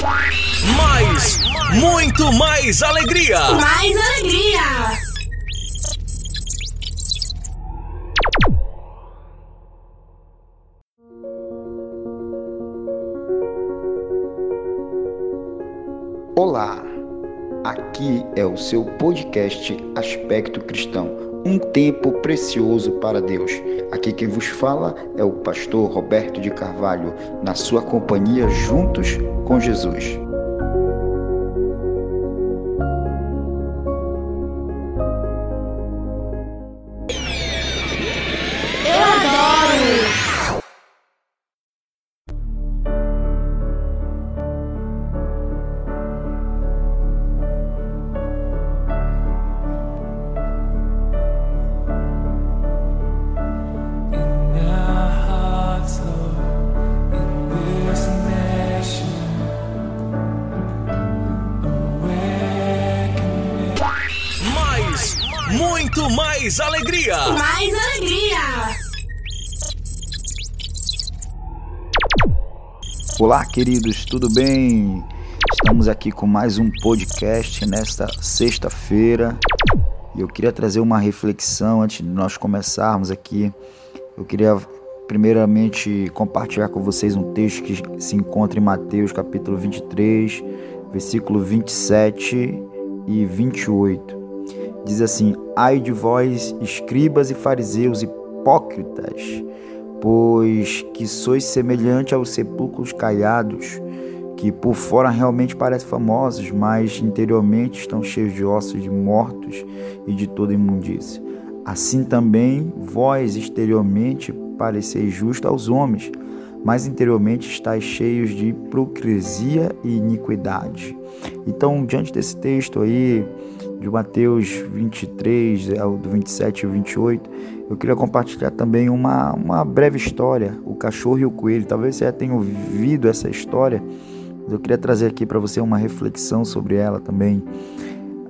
Mais, muito mais alegria. Mais alegria. Olá, aqui é o seu podcast Aspecto Cristão, um tempo precioso para Deus. Aqui quem vos fala é o pastor Roberto de Carvalho, na sua companhia juntos com Jesus. Muito mais alegria. Mais alegria. Olá, queridos, tudo bem? Estamos aqui com mais um podcast nesta sexta-feira. E eu queria trazer uma reflexão antes de nós começarmos aqui. Eu queria primeiramente compartilhar com vocês um texto que se encontra em Mateus capítulo 23, versículo 27 e 28. Diz assim: Ai de vós, escribas e fariseus hipócritas, pois que sois semelhante aos sepulcros caiados, que por fora realmente parecem famosos, mas interiormente estão cheios de ossos de mortos e de toda imundícia. Assim também vós exteriormente pareceis justo aos homens, mas interiormente estáis cheios de hipocrisia e iniquidade. Então, diante desse texto aí, de Mateus 23, ao do 27 e 28, eu queria compartilhar também uma, uma breve história, o cachorro e o coelho. Talvez você já tenha ouvido essa história, mas eu queria trazer aqui para você uma reflexão sobre ela também.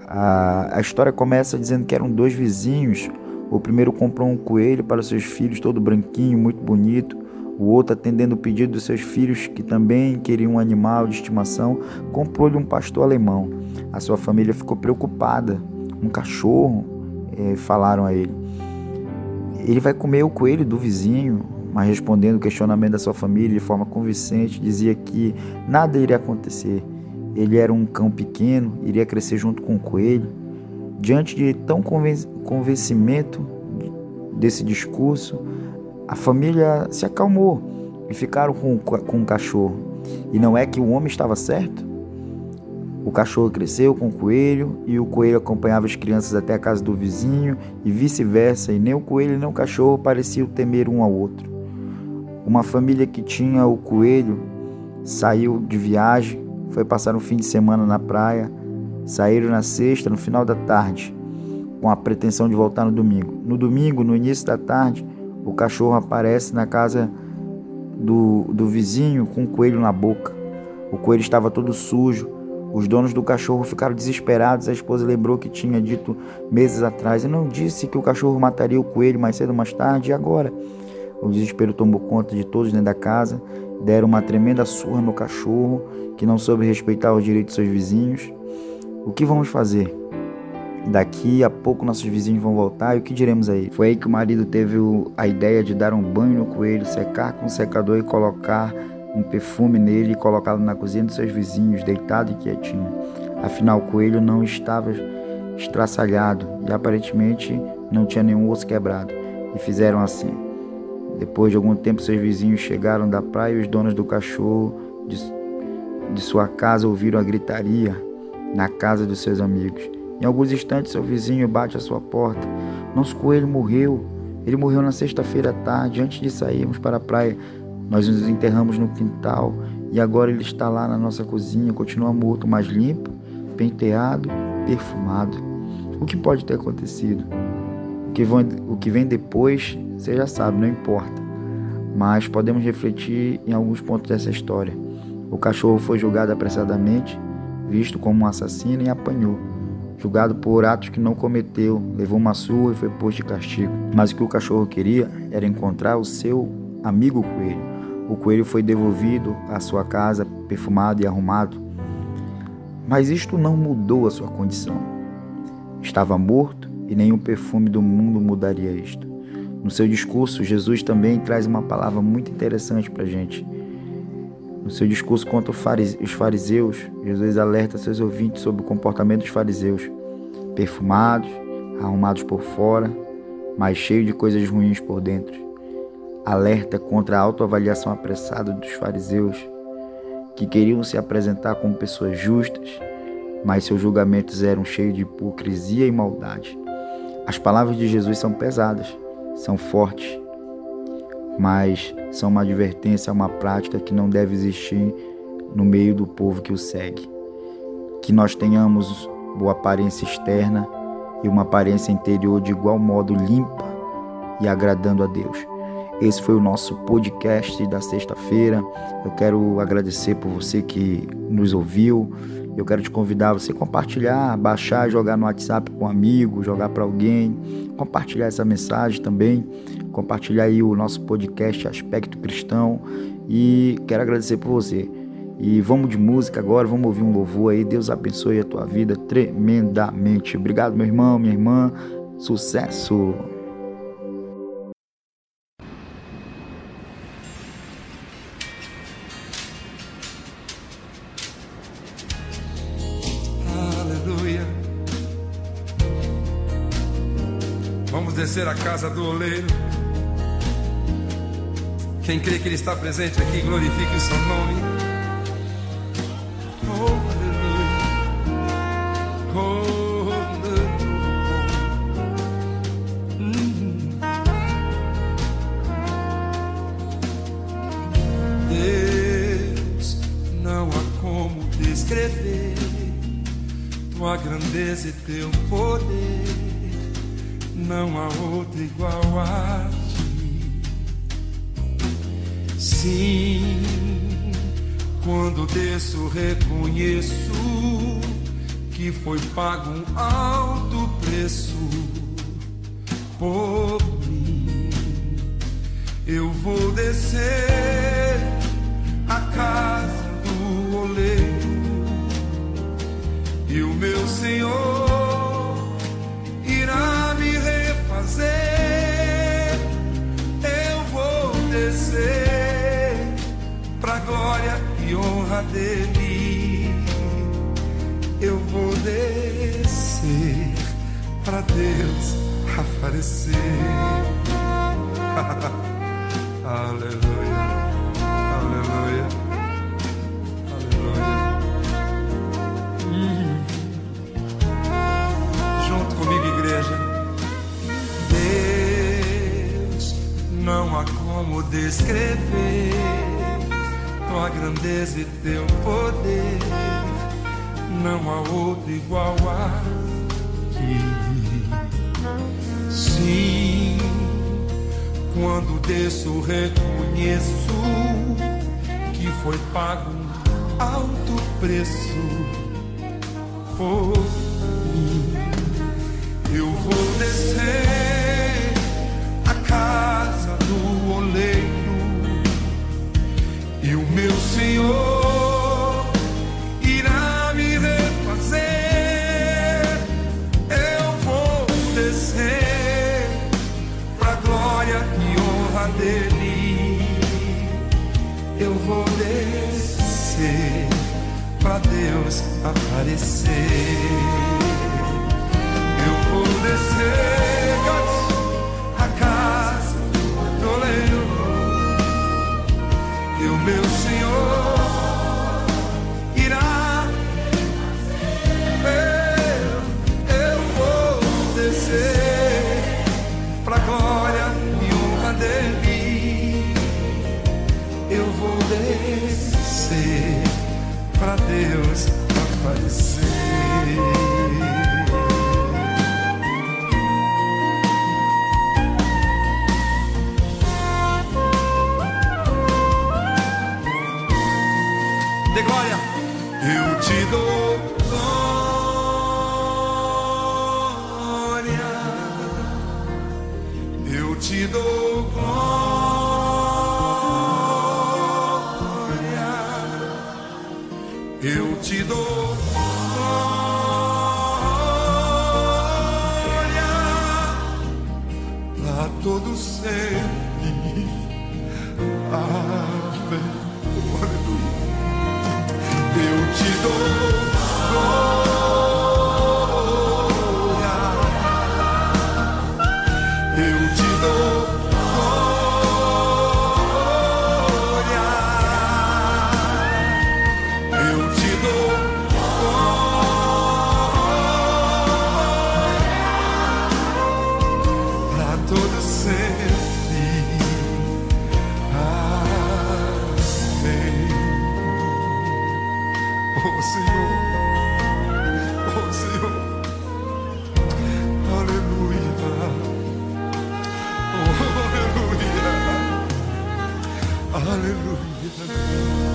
A, a história começa dizendo que eram dois vizinhos. O primeiro comprou um coelho para seus filhos, todo branquinho, muito bonito. O outro, atendendo o pedido dos seus filhos, que também queriam um animal de estimação, comprou-lhe um pastor alemão. A sua família ficou preocupada. Um cachorro, eh, falaram a ele. Ele vai comer o coelho do vizinho, mas respondendo o questionamento da sua família de forma convincente, dizia que nada iria acontecer. Ele era um cão pequeno, iria crescer junto com o coelho. Diante de tão conven- convencimento desse discurso, a família se acalmou e ficaram com, com o cachorro. E não é que o homem estava certo? O cachorro cresceu com o coelho e o coelho acompanhava as crianças até a casa do vizinho e vice-versa, e nem o coelho nem o cachorro pareciam temer um ao outro. Uma família que tinha o coelho saiu de viagem, foi passar um fim de semana na praia, saíram na sexta, no final da tarde, com a pretensão de voltar no domingo. No domingo, no início da tarde, o cachorro aparece na casa do, do vizinho com o coelho na boca. O coelho estava todo sujo. Os donos do cachorro ficaram desesperados. A esposa lembrou que tinha dito meses atrás. Eu não disse que o cachorro mataria o coelho mais cedo ou mais tarde, e agora? O desespero tomou conta de todos dentro da casa. Deram uma tremenda surra no cachorro, que não soube respeitar os direitos de seus vizinhos. O que vamos fazer? Daqui a pouco nossos vizinhos vão voltar e o que diremos aí? Foi aí que o marido teve a ideia de dar um banho no coelho, secar com um secador e colocar um perfume nele e colocá-lo na cozinha dos seus vizinhos, deitado e quietinho. Afinal, o coelho não estava estraçalhado e aparentemente não tinha nenhum osso quebrado. E fizeram assim. Depois de algum tempo, seus vizinhos chegaram da praia e os donos do cachorro de, de sua casa ouviram a gritaria na casa dos seus amigos. Em alguns instantes, seu vizinho bate à sua porta. Nosso coelho morreu. Ele morreu na sexta-feira à tarde, antes de sairmos para a praia. Nós nos enterramos no quintal e agora ele está lá na nossa cozinha, continua morto, mas limpo, penteado, perfumado. O que pode ter acontecido? O que, o que vem depois, você já sabe, não importa. Mas podemos refletir em alguns pontos dessa história. O cachorro foi julgado apressadamente, visto como um assassino e apanhou. Julgado por atos que não cometeu, levou uma surra e foi posto de castigo. Mas o que o cachorro queria era encontrar o seu amigo coelho. O coelho foi devolvido à sua casa, perfumado e arrumado. Mas isto não mudou a sua condição. Estava morto e nenhum perfume do mundo mudaria isto. No seu discurso, Jesus também traz uma palavra muito interessante para a gente. No seu discurso contra os fariseus, Jesus alerta seus ouvintes sobre o comportamento dos fariseus, perfumados, arrumados por fora, mas cheios de coisas ruins por dentro. Alerta contra a autoavaliação apressada dos fariseus, que queriam se apresentar como pessoas justas, mas seus julgamentos eram cheios de hipocrisia e maldade. As palavras de Jesus são pesadas, são fortes, mas são uma advertência uma prática que não deve existir no meio do povo que o segue. Que nós tenhamos boa aparência externa e uma aparência interior de igual modo limpa e agradando a Deus. Esse foi o nosso podcast da sexta-feira. Eu quero agradecer por você que nos ouviu. Eu quero te convidar a você compartilhar, baixar, jogar no WhatsApp com um amigo, jogar para alguém, compartilhar essa mensagem também, compartilhar aí o nosso podcast Aspecto Cristão e quero agradecer por você. E vamos de música agora, vamos ouvir um louvor aí. Deus abençoe a tua vida tremendamente. Obrigado, meu irmão, minha irmã. Sucesso! Vamos descer a casa do oleiro. Quem crê que Ele está presente aqui, glorifique o seu nome. Oh, aleluia. Oh, aleluia. Deus, não há como descrever tua grandeza e teu poder. Não há outro igual a ti. Sim, quando desço, reconheço que foi pago um alto preço por mim. Eu vou descer a casa do oleiro e o meu Senhor refazer. Eu vou descer pra glória e honra dele. Eu vou descer pra Deus aparecer. Aleluia, descrever tua grandeza e teu poder. Não há outro igual a ti. Sim, quando desço, reconheço que foi pago um alto preço por mim. Eu vou descer a casa do oleiro aparecer. Eu vou descer Glória. Eu te dou glória. Eu te dou glória. Eu te dou oh aleluia, aleluia.